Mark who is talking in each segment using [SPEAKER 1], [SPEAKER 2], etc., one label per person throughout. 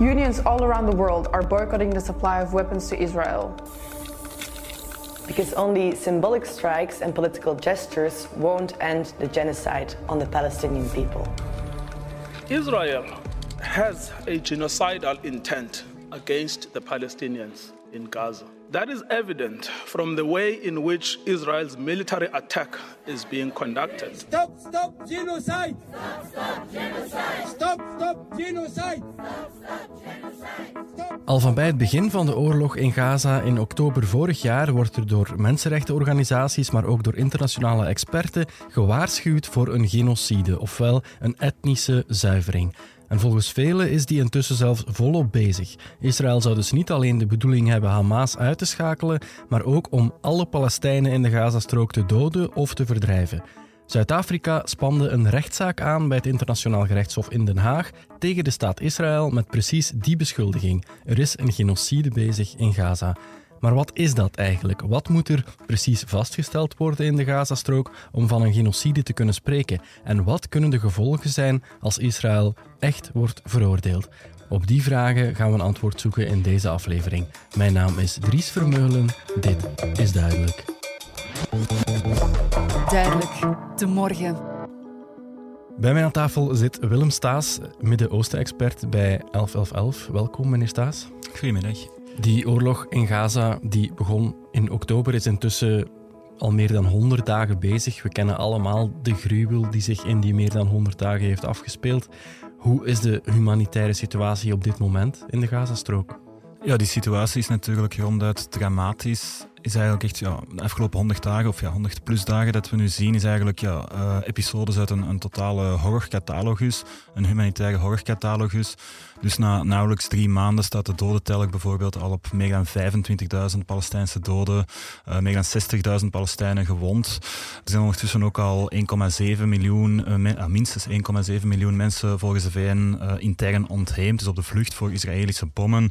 [SPEAKER 1] Unions all around the world are boycotting the supply of weapons to Israel.
[SPEAKER 2] Because only symbolic strikes and political gestures won't end the genocide on the Palestinian people.
[SPEAKER 3] Israel has a genocidal intent against the Palestinians in Gaza. That is evident from the way in which Israel's military attack is being conducted.
[SPEAKER 4] Stop, stop genocide! Stop, stop genocide! Stop, stop genocide!
[SPEAKER 5] Al van bij het begin van de oorlog in Gaza in oktober vorig jaar wordt er door mensenrechtenorganisaties, maar ook door internationale experten gewaarschuwd voor een genocide, ofwel een etnische zuivering. En volgens velen is die intussen zelfs volop bezig. Israël zou dus niet alleen de bedoeling hebben Hamas uit te schakelen, maar ook om alle Palestijnen in de Gazastrook te doden of te verdrijven. Zuid-Afrika spande een rechtszaak aan bij het Internationaal Gerechtshof in Den Haag tegen de staat Israël met precies die beschuldiging. Er is een genocide bezig in Gaza. Maar wat is dat eigenlijk? Wat moet er precies vastgesteld worden in de Gazastrook om van een genocide te kunnen spreken? En wat kunnen de gevolgen zijn als Israël echt wordt veroordeeld? Op die vragen gaan we een antwoord zoeken in deze aflevering. Mijn naam is Dries Vermeulen. Dit is duidelijk.
[SPEAKER 6] Duidelijk, de morgen.
[SPEAKER 5] Bij mij aan tafel zit Willem Staes, Midden-Oosten-expert bij 111111. Welkom, meneer Staes.
[SPEAKER 7] Goedemiddag.
[SPEAKER 5] Die oorlog in Gaza die begon in oktober is intussen al meer dan 100 dagen bezig. We kennen allemaal de gruwel die zich in die meer dan 100 dagen heeft afgespeeld. Hoe is de humanitaire situatie op dit moment in de Gazastrook?
[SPEAKER 7] Ja, die situatie is natuurlijk ronduit dramatisch is eigenlijk echt ja, de afgelopen 100 dagen, of ja, 100 plus dagen dat we nu zien, is eigenlijk ja, uh, episodes uit een, een totale horrorcatalogus, een humanitaire horrorcatalogus. Dus na nauwelijks drie maanden staat de dodenteller bijvoorbeeld al op meer dan 25.000 Palestijnse doden, uh, meer dan 60.000 Palestijnen gewond. Er zijn ondertussen ook al 1,7 miljoen, uh, minstens 1,7 miljoen mensen volgens de VN intern ontheemd, dus op de vlucht voor Israëlische bommen.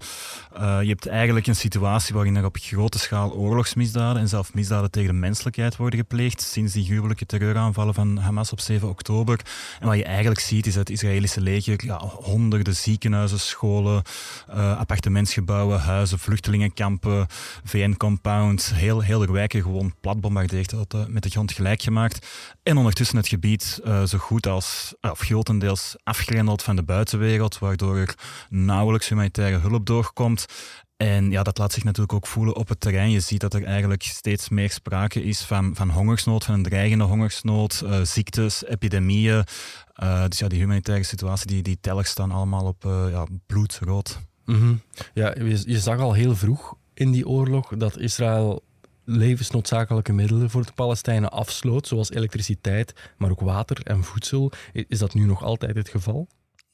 [SPEAKER 7] je hebt eigenlijk een situatie waarin er op grote schaal oorlog oorlogsmisdaden en zelfs misdaden tegen de menselijkheid worden gepleegd sinds die gruwelijke terreuraanvallen van Hamas op 7 oktober. En wat je eigenlijk ziet is dat het Israëlische leger ja, honderden ziekenhuizen, scholen, uh, appartementsgebouwen, huizen, vluchtelingenkampen, VN-compounds, heel, heel de wijken gewoon plat bombardeert, uh, met de grond gelijk gemaakt. En ondertussen het gebied uh, zo goed als, of grotendeels afgrendeld van de buitenwereld, waardoor er nauwelijks humanitaire hulp doorkomt. En ja, dat laat zich natuurlijk ook voelen op het terrein. Je ziet dat er eigenlijk steeds meer sprake is van, van hongersnood, van een dreigende hongersnood, uh, ziektes, epidemieën. Uh, dus ja, die humanitaire situatie, die, die staan allemaal op uh, ja, bloedrood.
[SPEAKER 5] -hmm. Ja, je, je zag al heel vroeg in die oorlog dat Israël levensnoodzakelijke middelen voor de Palestijnen afsloot, zoals elektriciteit, maar ook water en voedsel. Is dat nu nog altijd het geval?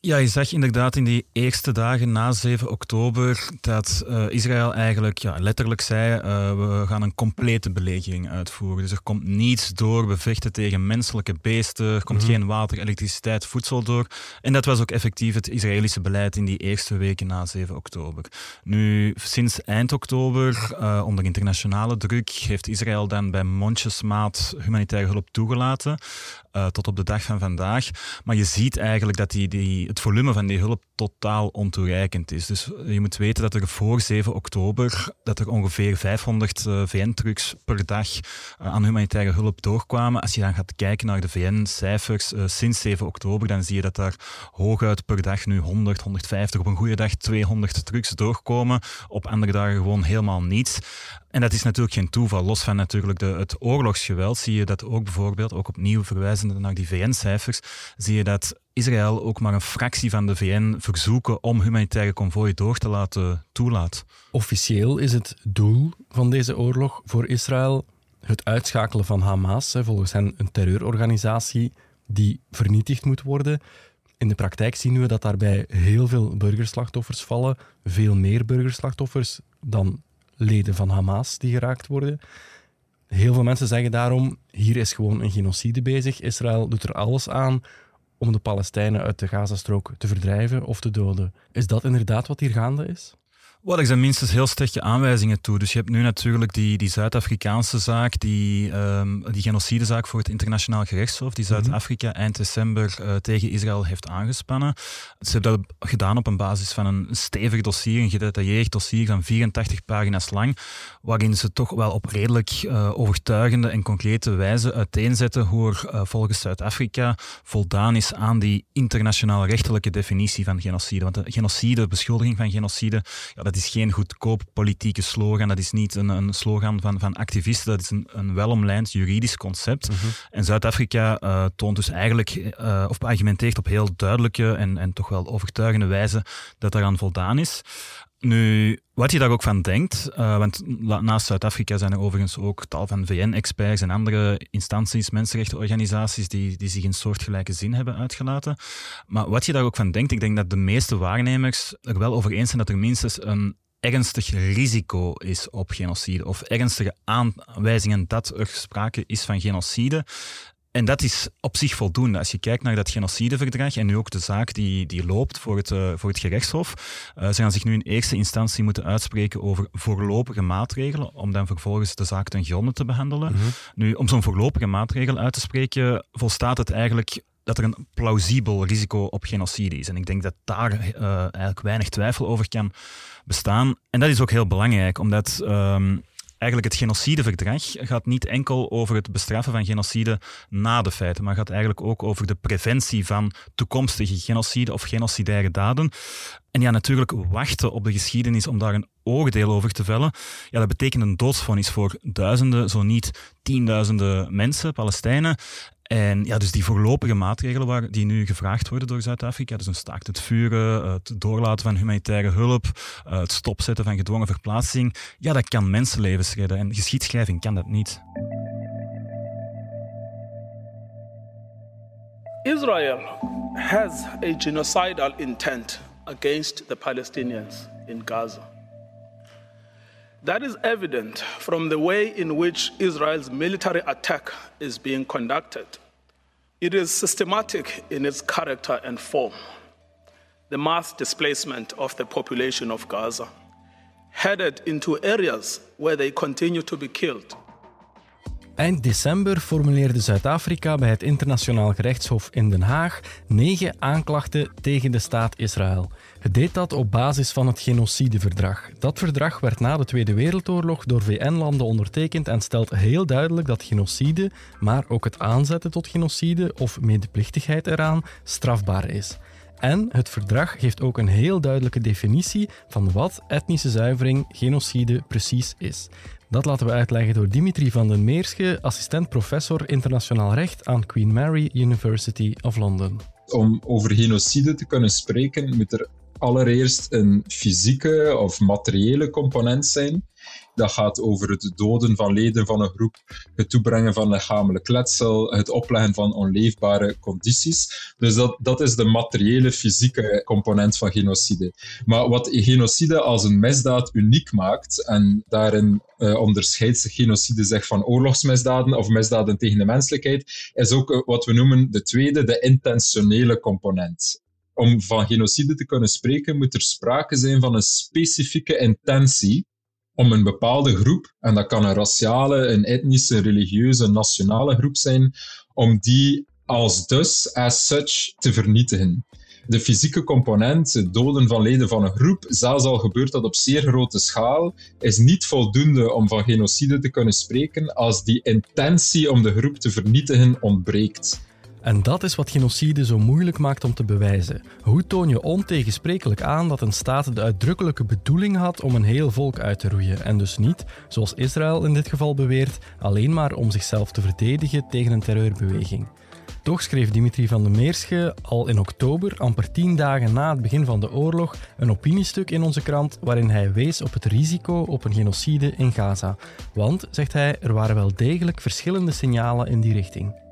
[SPEAKER 7] Ja, je zag inderdaad in die eerste dagen na 7 oktober dat uh, Israël eigenlijk ja, letterlijk zei: uh, we gaan een complete belegering uitvoeren. Dus er komt niets door, we vechten tegen menselijke beesten, er komt mm -hmm. geen water, elektriciteit, voedsel door. En dat was ook effectief het Israëlische beleid in die eerste weken na 7 oktober. Nu, sinds eind oktober, uh, onder internationale druk, heeft Israël dan bij mondjesmaat humanitaire hulp toegelaten. Tot op de dag van vandaag. Maar je ziet eigenlijk dat die, die het volume van die hulp totaal ontoereikend is. Dus je moet weten dat er voor 7 oktober dat er ongeveer 500 uh, VN-trucks per dag aan humanitaire hulp doorkwamen. Als je dan gaat kijken naar de VN-cijfers sinds 7 oktober, dan zie je dat daar hooguit per dag nu 100, 150, op een goede dag 200 trucks doorkomen. Op andere dagen gewoon helemaal niets. En dat is natuurlijk geen toeval. Los van natuurlijk de, het oorlogsgeweld zie je dat ook bijvoorbeeld, ook opnieuw verwijzende naar die VN-cijfers, zie je dat Israël ook maar een fractie van de VN verzoeken om humanitaire konvooien door te laten toelaat.
[SPEAKER 5] Officieel is het doel van deze oorlog voor Israël het uitschakelen van Hamas, volgens hen een terreurorganisatie die vernietigd moet worden. In de praktijk zien we dat daarbij heel veel burgerslachtoffers vallen, veel meer burgerslachtoffers dan leden van Hamas die geraakt worden. Heel veel mensen zeggen daarom: hier is gewoon een genocide bezig. Israël doet er alles aan om de Palestijnen uit de Gazastrook te verdrijven of te doden. Is dat inderdaad wat hier gaande is?
[SPEAKER 7] Wel, er zijn minstens heel sterke aanwijzingen toe. Dus je hebt nu natuurlijk die, die Zuid-Afrikaanse zaak, die, um, die genocidezaak voor het internationaal gerechtshof, die Zuid-Afrika eind december uh, tegen Israël heeft aangespannen. Ze hebben dat gedaan op een basis van een stevig dossier, een gedetailleerd dossier van 84 pagina's lang, waarin ze toch wel op redelijk uh, overtuigende en concrete wijze uiteenzetten hoe er uh, volgens Zuid-Afrika voldaan is aan die internationale rechtelijke definitie van genocide. Want de genocide, beschuldiging van genocide, ja, dat is geen goedkoop politieke slogan, dat is niet een, een slogan van, van activisten, dat is een, een welomlijnd juridisch concept. Mhm. En Zuid-Afrika uh, toont dus eigenlijk, uh, of argumenteert op heel duidelijke en, en toch wel overtuigende wijze dat daaraan voldaan is. Nu, wat je daar ook van denkt, uh, want naast Zuid-Afrika zijn er overigens ook tal van VN-experts en andere instanties, mensenrechtenorganisaties, die, die zich in soortgelijke zin hebben uitgelaten. Maar wat je daar ook van denkt, ik denk dat de meeste waarnemers er wel over eens zijn dat er minstens een ernstig risico is op genocide, of ernstige aanwijzingen dat er sprake is van genocide. En dat is op zich voldoende. Als je kijkt naar dat genocideverdrag en nu ook de zaak die, die loopt voor het, uh, voor het gerechtshof, uh, ze gaan zich nu in eerste instantie moeten uitspreken over voorlopige maatregelen, om dan vervolgens de zaak ten gronde te behandelen. Mhm. Nu, om zo'n voorlopige maatregel uit te spreken, volstaat het eigenlijk dat er een plausibel risico op genocide is. En ik denk dat daar uh, eigenlijk weinig twijfel over kan bestaan. En dat is ook heel belangrijk, omdat um, eigenlijk het genocideverdrag gaat niet enkel over het bestraffen van genocide na de feiten, maar gaat eigenlijk ook over de preventie van toekomstige genocide of genocidaire daden. En ja, natuurlijk wachten op de geschiedenis om daar een oordeel over te vellen, ja, dat betekent een doodsvonnis voor duizenden, zo niet tienduizenden mensen, Palestijnen. En ja, dus die voorlopige maatregelen waar, die nu gevraagd worden door Zuid-Afrika, dus een staakt het vuren, het doorlaten van humanitaire hulp, eh, het stopzetten van gedwongen verplaatsing, ja, dat kan mensenlevens redden. En geschiedschrijving kan dat niet.
[SPEAKER 3] Israel has a genocidal intent against the Palestinians in Gaza. That is evident from the way in which Israel's military attack is being conducted. It is systematic in its character and form. The mass displacement of the population of Gaza, headed into areas where they continue to be killed.
[SPEAKER 5] Eind december formuleerde Zuid-Afrika bij het Internationaal Gerechtshof in Den Haag negen aanklachten tegen de staat Israël. Het deed dat op basis van het genocideverdrag. Dat verdrag werd na de Tweede Wereldoorlog door VN-landen ondertekend en stelt heel duidelijk dat genocide, maar ook het aanzetten tot genocide of medeplichtigheid eraan, strafbaar is. En het verdrag geeft ook een heel duidelijke definitie van wat etnische zuivering, genocide precies is. Dat laten we uitleggen door Dimitri van den Meersche, assistent professor internationaal recht aan Queen Mary University of London.
[SPEAKER 8] Om over genocide te kunnen spreken, moet er allereerst een fysieke of materiële component zijn. Dat gaat over het doden van leden van een groep, het toebrengen van lichamelijk letsel, het opleggen van onleefbare condities. Dus dat, dat is de materiële, fysieke component van genocide. Maar wat genocide als een misdaad uniek maakt, en daarin uh, onderscheidt zich genocide zich van oorlogsmisdaden of misdaden tegen de menselijkheid, is ook uh, wat we noemen de tweede, de intentionele component om van genocide te kunnen spreken, moet er sprake zijn van een specifieke intentie om een bepaalde groep, en dat kan een raciale, een etnische, religieuze, nationale groep zijn, om die als dus, as such, te vernietigen. De fysieke component, het doden van leden van een groep, zelfs al gebeurt dat op zeer grote schaal, is niet voldoende om van genocide te kunnen spreken als die intentie om de groep te vernietigen ontbreekt.
[SPEAKER 5] En dat is wat genocide zo moeilijk maakt om te bewijzen. Hoe toon je ontegensprekelijk aan dat een staat de uitdrukkelijke bedoeling had om een heel volk uit te roeien en dus niet, zoals Israël in dit geval beweert, alleen maar om zichzelf te verdedigen tegen een terreurbeweging? Toch schreef Dimitri van den Meersche al in oktober, amper tien dagen na het begin van de oorlog, een opiniestuk in onze krant waarin hij wees op het risico op een genocide in Gaza. Want, zegt hij, er waren wel degelijk verschillende signalen in die richting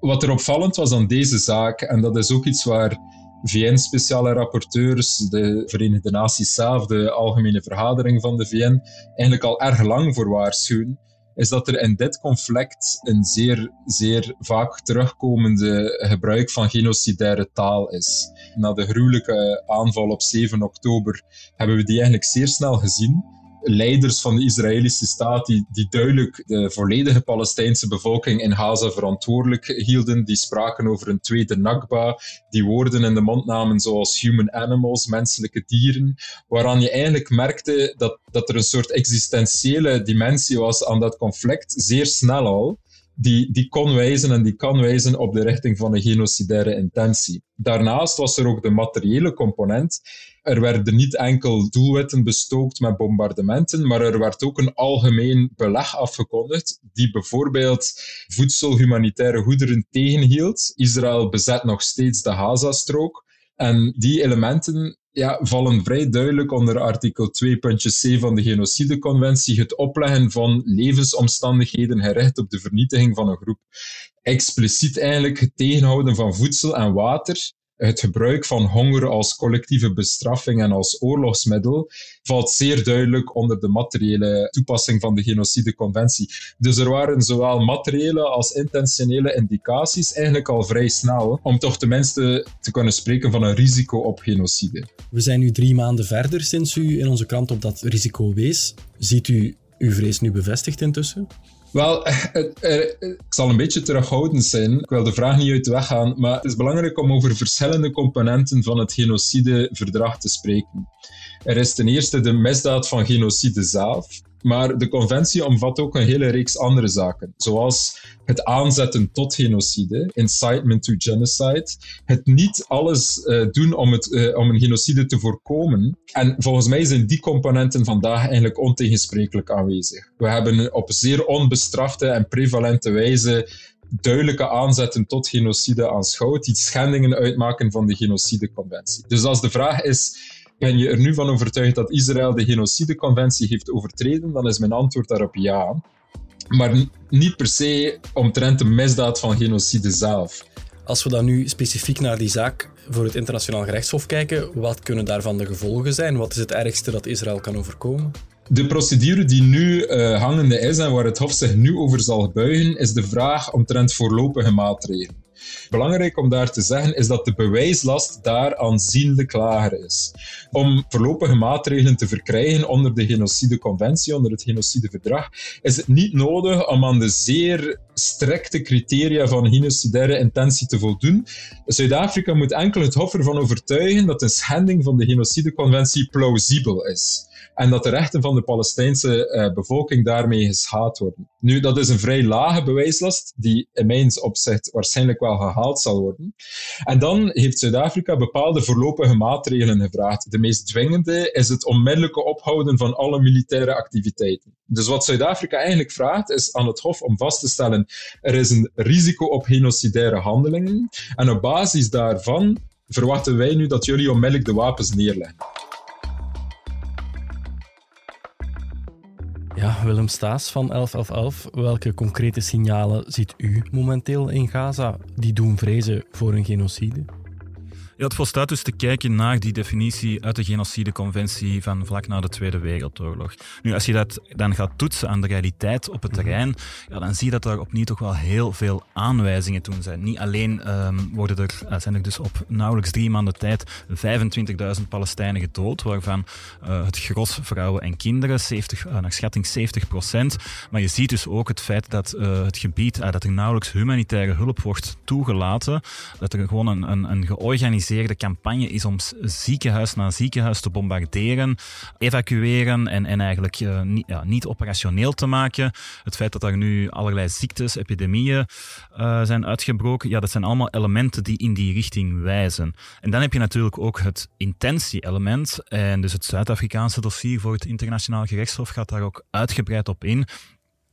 [SPEAKER 8] wat er opvallend was aan deze zaak, en dat is ook iets waar VN-speciale rapporteurs, de Verenigde Naties zelf, de algemene vergadering van de VN, eigenlijk al erg lang voor waarschuwen, is dat er in dit conflict een zeer, zeer vaak terugkomende gebruik van genocidaire taal is. Na de gruwelijke aanval op 7 oktober hebben we die eigenlijk zeer snel gezien leiders van de Israëlische staat die, die duidelijk de volledige Palestijnse bevolking in Gaza verantwoordelijk hielden. Die spraken over een tweede Nakba, die woorden in de mond namen zoals human animals, menselijke dieren, waaraan je eigenlijk merkte dat, dat er een soort existentiële dimensie was aan dat conflict, zeer snel al die, die kon wijzen en die kan wijzen op de richting van een genocidaire intentie. Daarnaast was er ook de materiële component. Er werden niet enkel doelwitten bestookt met bombardementen, maar er werd ook een algemeen beleg afgekondigd, die bijvoorbeeld voedsel, humanitaire goederen tegenhield. Israël bezet nog steeds de Gazastrook. En die elementen ja, vallen vrij duidelijk onder artikel 2.c van de Genocideconventie, het opleggen van levensomstandigheden gericht op de vernietiging van een groep. Expliciet eigenlijk het tegenhouden van voedsel en water het gebruik van honger als collectieve bestraffing en als oorlogsmiddel valt zeer duidelijk onder de materiële toepassing van de genocideconventie. Dus er waren zowel materiële als intentionele indicaties eigenlijk al vrij snel om toch tenminste te kunnen spreken van een risico op genocide.
[SPEAKER 5] We zijn nu drie maanden verder sinds u in onze krant op dat risico wees. Ziet u uw vrees nu bevestigd intussen?
[SPEAKER 8] Wel, ik zal een beetje terughoudend zijn. Ik wil de vraag niet uit de weg gaan, maar het is belangrijk om over verschillende componenten van het genocideverdrag te spreken. Er is ten eerste de misdaad van genocide zelf. Maar de conventie omvat ook een hele reeks andere zaken, zoals het aanzetten tot genocide, incitement to genocide, het niet alles uh, doen om, het, uh, om een genocide te voorkomen. En volgens mij zijn die componenten vandaag eigenlijk ontegensprekelijk aanwezig. We hebben op zeer onbestrafte en prevalente wijze duidelijke aanzetten tot genocide aanschouwd, die schendingen uitmaken van de genocideconventie. Dus als de vraag is ben je er nu van overtuigd dat Israël de genocideconventie heeft overtreden? Dan is mijn antwoord daarop ja. Maar niet per se omtrent de misdaad van genocide zelf.
[SPEAKER 5] Als we dan nu specifiek naar die zaak voor het internationaal gerechtshof kijken, wat kunnen daarvan de gevolgen zijn? Wat is het ergste dat Israël kan overkomen?
[SPEAKER 8] De procedure die nu uh, hangende is en waar het Hof zich nu over zal buigen, is de vraag omtrent voorlopige maatregelen. Belangrijk om daar te zeggen is dat de bewijslast daar aanzienlijk lager is. Om voorlopige maatregelen te verkrijgen onder de genocideconventie, onder het genocideverdrag, is het niet nodig om aan de zeer strikte criteria van genocidaire intentie te voldoen. Zuid-Afrika moet enkel het Hof ervan overtuigen dat een schending van de genocideconventie plausibel is en dat de rechten van de Palestijnse uh, bevolking daarmee geschaad worden. Nu, dat is een vrij lage bewijslast, die in mijn opzicht waarschijnlijk wel gehaald zal worden. En dan heeft Zuid-Afrika bepaalde voorlopige maatregelen gevraagd. De meest dwingende is het onmiddellijke ophouden van alle militaire activiteiten. Dus wat Zuid-Afrika eigenlijk vraagt, is aan het Hof om vast te stellen: er is een risico op genocidaire handelingen. En op basis daarvan verwachten wij nu dat jullie onmiddellijk de wapens neerleggen.
[SPEAKER 5] Willem Staes van 1111, welke concrete signalen ziet u momenteel in Gaza die doen vrezen voor een genocide?
[SPEAKER 7] Ja, het volstaat dus te kijken naar die definitie uit de genocideconventie van vlak na de Tweede Wereldoorlog. Nu, als je dat dan gaat toetsen aan de realiteit op het mhm. terrein, ja, dan zie je dat er opnieuw toch wel heel veel aanwijzingen toen zijn. Niet alleen um, worden er, eh, zijn er dus op nauwelijks drie maanden tijd 25.000 Palestijnen gedood, waarvan uh, het gros vrouwen en kinderen, 70, uh, naar schatting 70 procent. Maar je ziet dus ook het feit dat het gebied, dat er nauwelijks humanitaire hulp wordt toegelaten, dat er gewoon een, een, een georganiseerd de campagne is om ziekenhuis na ziekenhuis te bombarderen, evacueren en, en eigenlijk uh, niet, ja, niet, operationeel te maken. Het feit dat er nu allerlei ziektes, epidemieën uh, zijn uitgebroken, ja, dat zijn allemaal elementen die in die richting wijzen. En dan heb je natuurlijk ook het intentie-element. En dus het Zuid-Afrikaanse dossier voor het internationaal gerechtshof gaat daar ook uitgebreid op in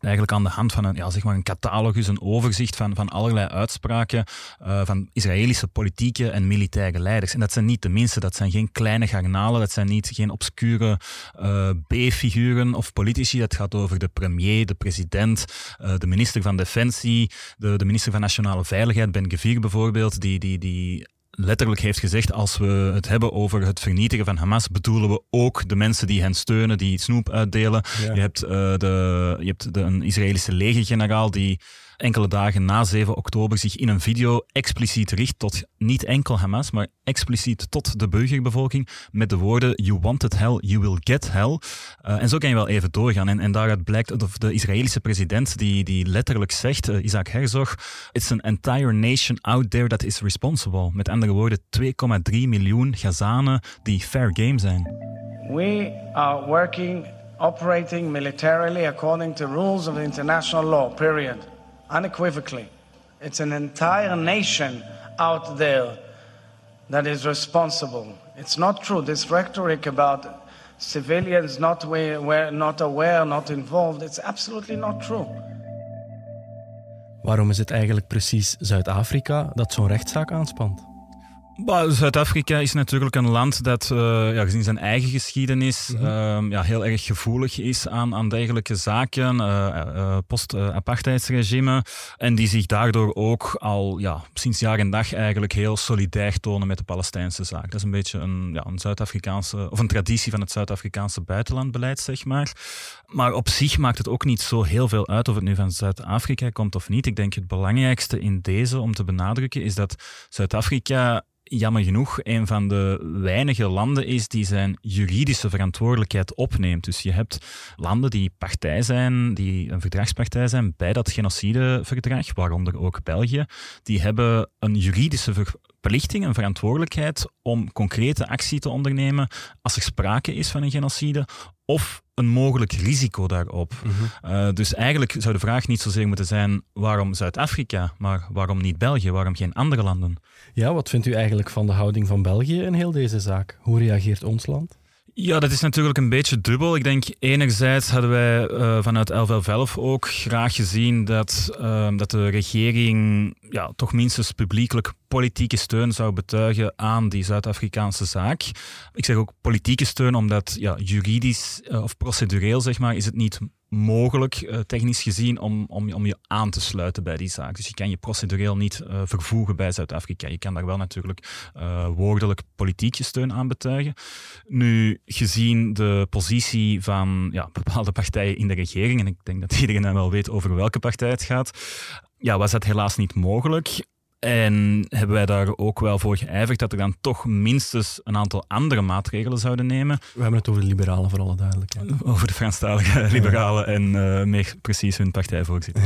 [SPEAKER 7] eigenlijk aan de hand van een, ja, zeg maar een catalogus, een overzicht van, van allerlei uitspraken uh, van Israëlische politieke en militaire leiders. En dat zijn niet de minste, dat zijn geen kleine garnalen, dat zijn niet geen obscure uh, B-figuren of politici. Dat gaat over de premier, de president, uh, de minister van Defensie, de, de minister van Nationale Veiligheid, Ben Gevir bijvoorbeeld, die, die, die letterlijk heeft gezegd, als we het hebben over het vernietigen van Hamas, bedoelen we ook de mensen die hen steunen, die snoep uitdelen. Je hebt, uh, de, je hebt de, een Israëlische legergeneraal die enkele dagen na 7 oktober zich in een video expliciet richt tot niet enkel Hamas, maar expliciet tot de burgerbevolking met de woorden You wanted hell, you will get hell. Uh, en zo kan je wel even doorgaan. En, en daaruit blijkt dat de Israëlische president die, die letterlijk zegt, uh, Isaac Herzog, it's an entire nation out there that is responsible. Met andere woorden, 2,3 miljoen Gazanen die fair game zijn.
[SPEAKER 9] We are working, operating militarily according to rules of international law, period. Unequivocally. It's an entire nation out there that is responsible. It's not true. This rhetoric about civilians not, aware, not aware, not involved, it's absolutely not true.
[SPEAKER 5] Waarom is het eigenlijk precies Zuid-Afrika dat zo'n rechtszaak aanspant?
[SPEAKER 7] Zuid-Afrika is natuurlijk een land dat, uh, ja, gezien zijn eigen geschiedenis, mm -hmm. uh, ja, heel erg gevoelig is aan, aan dergelijke zaken, uh, post-apartheidsregime, en die zich daardoor ook al ja, sinds jaar en dag eigenlijk heel solidair tonen met de Palestijnse zaak. Dat is een beetje een, ja, een Zuid-Afrikaanse, of een traditie van het Zuid-Afrikaanse buitenlandbeleid, zeg maar. Maar op zich maakt het ook niet zo heel veel uit of het nu van Zuid-Afrika komt of niet. Ik denk het belangrijkste in deze om te benadrukken is dat Zuid-Afrika jammer genoeg een van de weinige landen is die zijn juridische verantwoordelijkheid opneemt. Dus je hebt landen die partij zijn, die een verdragspartij zijn bij dat genocideverdrag, waaronder ook België, die hebben een juridische verplichting, een verantwoordelijkheid om concrete actie te ondernemen als er sprake is van een genocide of een mogelijk risico daarop. Mhm. Uh, dus eigenlijk zou de vraag niet zozeer moeten zijn waarom Zuid-Afrika, maar waarom niet België, waarom geen andere landen?
[SPEAKER 5] Ja, wat vindt u eigenlijk van de houding van België in heel deze zaak? Hoe reageert ons land?
[SPEAKER 7] Ja, dat is natuurlijk een beetje dubbel. Ik denk enerzijds hadden wij uh, vanuit 1111 ook graag gezien dat, uh, dat de regering ja, toch minstens publiekelijk politieke steun zou betuigen aan die Zuid-Afrikaanse zaak. Ik zeg ook politieke steun omdat ja, juridisch uh, of procedureel zeg maar, is het niet mogelijk, uh, technisch gezien, om, om, om je aan te sluiten bij die zaak. Dus je kan je procedureel niet uh, vervoegen bij Zuid-Afrika. Je kan daar wel natuurlijk uh, woordelijk politieke steun aan betuigen. Nu, gezien de positie van ja, bepaalde partijen in de regering, en ik denk dat iedereen wel weet over welke partij het gaat, ja, was dat helaas niet mogelijk. En hebben wij daar ook wel voor geijverd dat er dan toch minstens een aantal andere maatregelen zouden nemen.
[SPEAKER 5] We hebben het over de liberalen, voor alle duidelijkheid.
[SPEAKER 7] Over de Franstalige liberalen en uh, meer precies hun partijvoorzitter.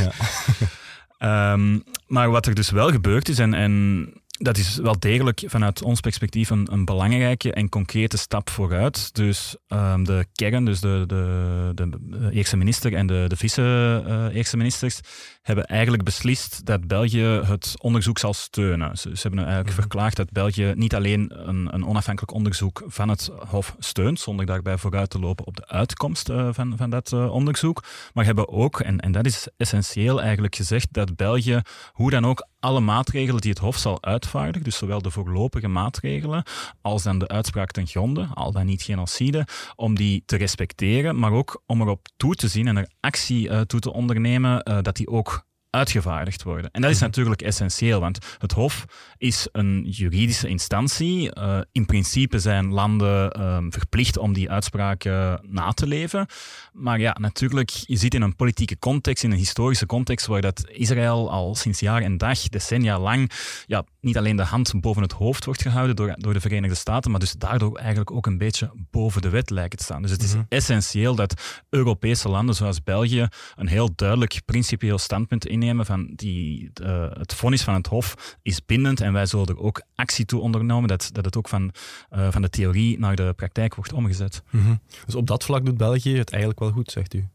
[SPEAKER 7] Ja. um, maar wat er dus wel gebeurd is, en, en dat is wel degelijk vanuit ons perspectief een, een belangrijke en concrete stap vooruit. Dus um, de kern, dus de, de, de eerste minister en de, de vice-eerste uh, ministers, hebben eigenlijk beslist dat België het onderzoek zal steunen. Ze, ze hebben eigenlijk mm verklaard dat België niet alleen een, een, onafhankelijk onderzoek van het Hof steunt, zonder daarbij vooruit te lopen op de uitkomst uh, van, van dat uh, onderzoek, maar hebben ook, en, en dat is essentieel eigenlijk gezegd, dat België hoe dan ook alle maatregelen die het Hof zal uitvaardigen, dus zowel de voorlopige maatregelen als dan de uitspraak ten gronde, al dan niet genocide, om die te respecteren, maar ook om erop toe te zien en er actie uh, toe te ondernemen uh, dat die ook uitgevaardigd worden. En dat is mhm. natuurlijk essentieel, want het Hof is een juridische instantie. Uh, in principe zijn landen uh, verplicht om die uitspraken na te leven. Maar ja, natuurlijk, je zit in een politieke context, in een historische context, waar dat Israël al sinds jaar en dag, decennia lang, ja, niet alleen de hand boven het hoofd wordt gehouden door, door de Verenigde Staten, maar dus daardoor eigenlijk ook een beetje boven de wet lijkt te staan. Dus het is mhm. essentieel dat Europese landen zoals België een heel duidelijk principieel standpunt innemen van die, uh, het vonnis van het Hof is bindend en wij zullen er ook actie toe ondernemen dat, dat het ook van, uh, van de theorie naar de praktijk wordt omgezet.
[SPEAKER 5] Mm -hmm. Dus op dat vlak doet België het eigenlijk wel goed, zegt u?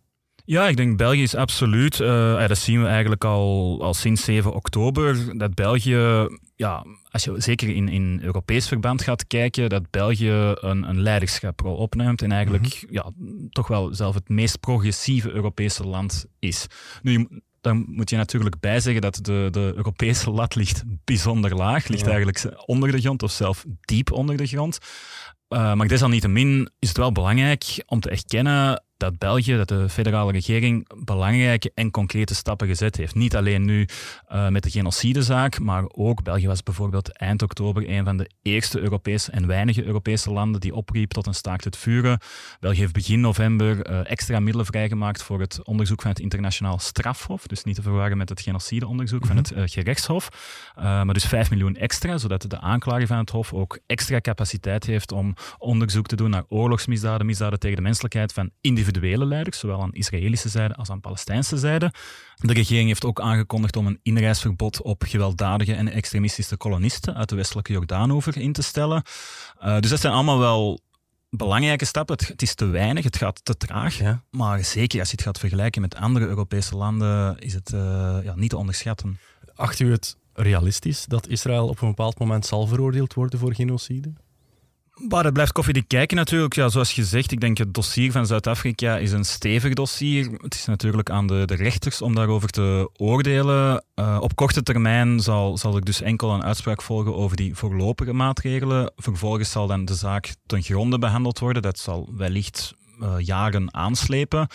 [SPEAKER 7] Ja, ik denk België is absoluut, uh, dat zien we eigenlijk al, al sinds 7 oktober, dat België, ja, als je zeker in, in Europees verband gaat kijken, dat België een, een leiderschaprol opneemt en eigenlijk mm -hmm. ja, toch wel zelf het meest progressieve Europese land is. Nu, dan moet je natuurlijk bijzeggen dat de, de Europese lat ligt bijzonder laag, ligt ja. eigenlijk onder de grond of zelf diep onder de grond. Uh, maar desalniettemin is het wel belangrijk om te erkennen dat België, dat de federale regering belangrijke en concrete stappen gezet heeft. Niet alleen nu uh, met de genocidezaak, maar ook België was bijvoorbeeld eind oktober een van de eerste Europese en weinige Europese landen die opriep tot een staakt het vuren. België heeft begin november uh, extra middelen vrijgemaakt voor het onderzoek van het internationaal strafhof. Dus niet te verwarren met het genocideonderzoek mm -hmm. van het uh, gerechtshof. maar dus 5 miljoen extra, zodat de aanklager van het hof ook extra capaciteit heeft om onderzoek te doen naar oorlogsmisdaden, misdaden tegen de menselijkheid van individuele leiders, zowel aan Israëlische zijde als aan Palestijnse zijde. De regering heeft ook aangekondigd om een inreisverbod op gewelddadige en extremistische kolonisten uit de westelijke Jordaanover in te stellen. Uh, dus dat zijn allemaal wel belangrijke stappen. Het, het, is te weinig, het gaat te traag. Ja. Maar zeker als je het gaat vergelijken met andere Europese landen, is het uh, ja, niet te onderschatten.
[SPEAKER 5] Acht u het realistisch dat Israël op een bepaald moment zal veroordeeld worden voor genocide?
[SPEAKER 7] Maar het blijft koffiedik kijken natuurlijk. Ja, zoals gezegd, ik denk het dossier van Zuid-Afrika is een stevig dossier. Het is natuurlijk aan de, de rechters om daarover te oordelen. Uh, op korte termijn zal, zal er dus enkel een uitspraak volgen over die voorlopige maatregelen. Vervolgens zal dan de zaak ten gronde behandeld worden. Dat zal wellicht uh, jaren aanslepen.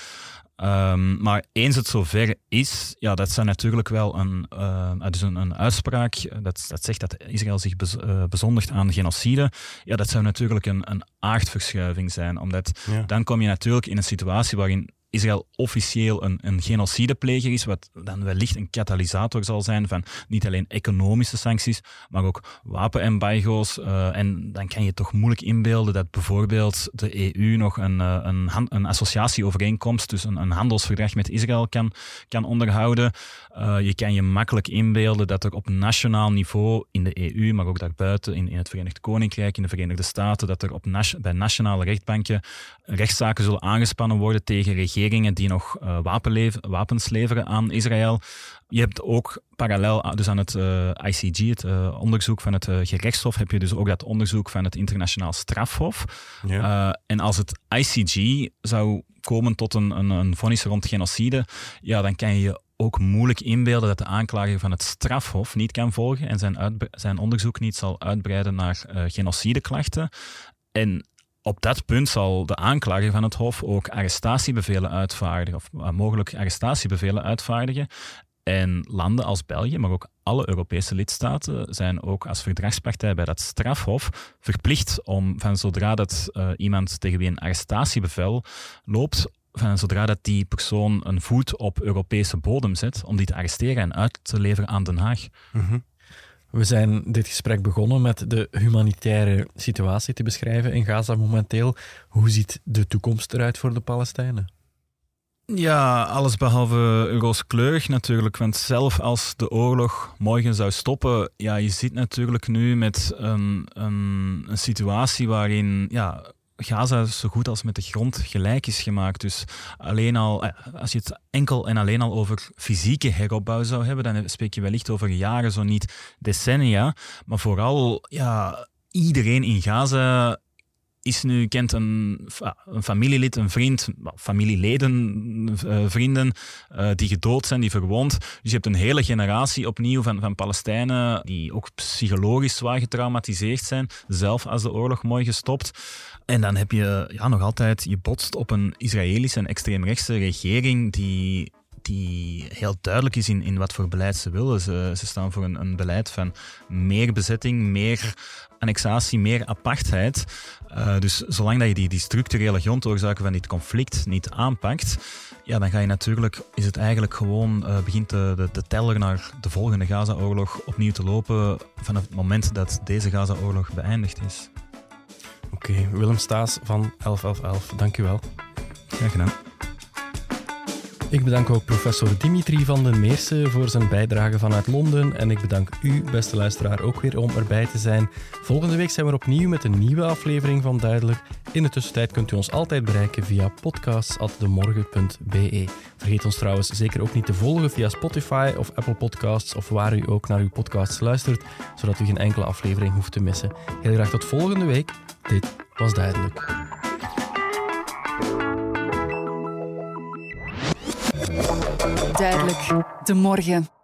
[SPEAKER 7] Um, maar eens het zover is, ja, dat zou natuurlijk wel een, uh, dus een, een uitspraak dat, dat zegt dat Israël zich bez, uh, bezondigt aan genocide. Ja, dat zou natuurlijk een, een aardverschuiving zijn, omdat ja. dan kom je natuurlijk in een situatie waarin Israël officieel een, een genocidepleger is, wat dan wellicht een katalysator zal zijn van niet alleen economische sancties, maar ook wapenembargo's. Uh, en dan kan je toch moeilijk inbeelden dat bijvoorbeeld de EU nog een, uh, een, een associatieovereenkomst, dus een, een, handelsverdrag met Israël kan, kan onderhouden. Uh, je kan je makkelijk inbeelden dat er op nationaal niveau in de EU, maar ook daarbuiten, in, in het Verenigd Koninkrijk, in de Verenigde Staten, dat er op bij nationale rechtbanken rechtszaken zullen aangespannen worden tegen regeringen die nog uh, wapens leveren aan Israël. Je hebt ook parallel dus aan het uh, eh, ICG, het uh, onderzoek van het uh, gerechtshof, heb je dus ook dat onderzoek van het internationaal strafhof. Ja. en als het ICG zou komen tot een, een, een vonnis rond genocide, ja, dan kan je je ook moeilijk inbeelden dat de aanklager van het strafhof niet kan volgen en zijn, zijn onderzoek niet zal uitbreiden naar genocideklachten. En op dat punt zal de aanklager van het Hof ook arrestatiebevelen uitvaardigen, of uh, mogelijk arrestatiebevelen uitvaardigen. En landen als België, maar ook alle Europese lidstaten, zijn ook als verdragspartij bij dat strafhof verplicht om van zodra dat uh, iemand tegen wie een arrestatiebevel loopt, van zodra dat die persoon een voet op Europese bodem zet, om die te arresteren en uit te leveren aan Den Haag.
[SPEAKER 5] Mm. We zijn dit gesprek begonnen met de humanitaire situatie te beschrijven in Gaza momenteel. Hoe ziet de toekomst eruit voor de Palestijnen?
[SPEAKER 7] Ja, alles behalve rooskleurig natuurlijk. Want zelf als de oorlog morgen zou stoppen, ja, je zit natuurlijk nu met een, een, een situatie waarin ja, Gaza zo goed als met de grond gelijk is gemaakt. Dus alleen al, eh, als je het enkel en alleen al over fysieke heropbouw zou hebben, dan spreek je wellicht over jaren, zo niet decennia. Maar vooral, ja, iedereen in Gaza is nu, kent een, familielid, een vriend, familieleden, uh, vrienden uh, die gedood zijn, die verwond. Dus je hebt een hele generatie opnieuw van, van Palestijnen die ook psychologisch zwaar getraumatiseerd zijn, zelf als de oorlog mooi gestopt. En dan heb je ja, nog altijd, je botst op een Israëlische en extreemrechtse regering die, die heel duidelijk is in, in wat voor beleid ze willen. Ze, ze staan voor een, een beleid van meer bezetting, meer annexatie, meer apartheid. Uh, dus zolang dat je die, die structurele grondoorzaken van dit conflict niet aanpakt, ja, dan ga je natuurlijk, is het eigenlijk gewoon, uh, begint de, de, de, teller naar de volgende Gaza-oorlog opnieuw te lopen vanaf het moment dat deze Gaza-oorlog beëindigd is.
[SPEAKER 5] Oké, Willem Staes van 111111, dank u wel.
[SPEAKER 7] Graag gedaan.
[SPEAKER 5] Ik bedank ook professor Dimitri van den Meersen voor zijn bijdrage vanuit Londen. En ik bedank u, beste luisteraar, ook weer om erbij te zijn. Volgende week zijn we opnieuw met een nieuwe aflevering van Duidelijk. In de tussentijd kunt u ons altijd bereiken via podcasts.demorgen.be. Vergeet ons trouwens zeker ook niet te volgen via Spotify of Apple Podcasts of waar u ook naar uw podcasts luistert, zodat u geen enkele aflevering hoeft te missen. Heel graag tot volgende week. Dit was Duidelijk.
[SPEAKER 6] Duidelijk, de morgen.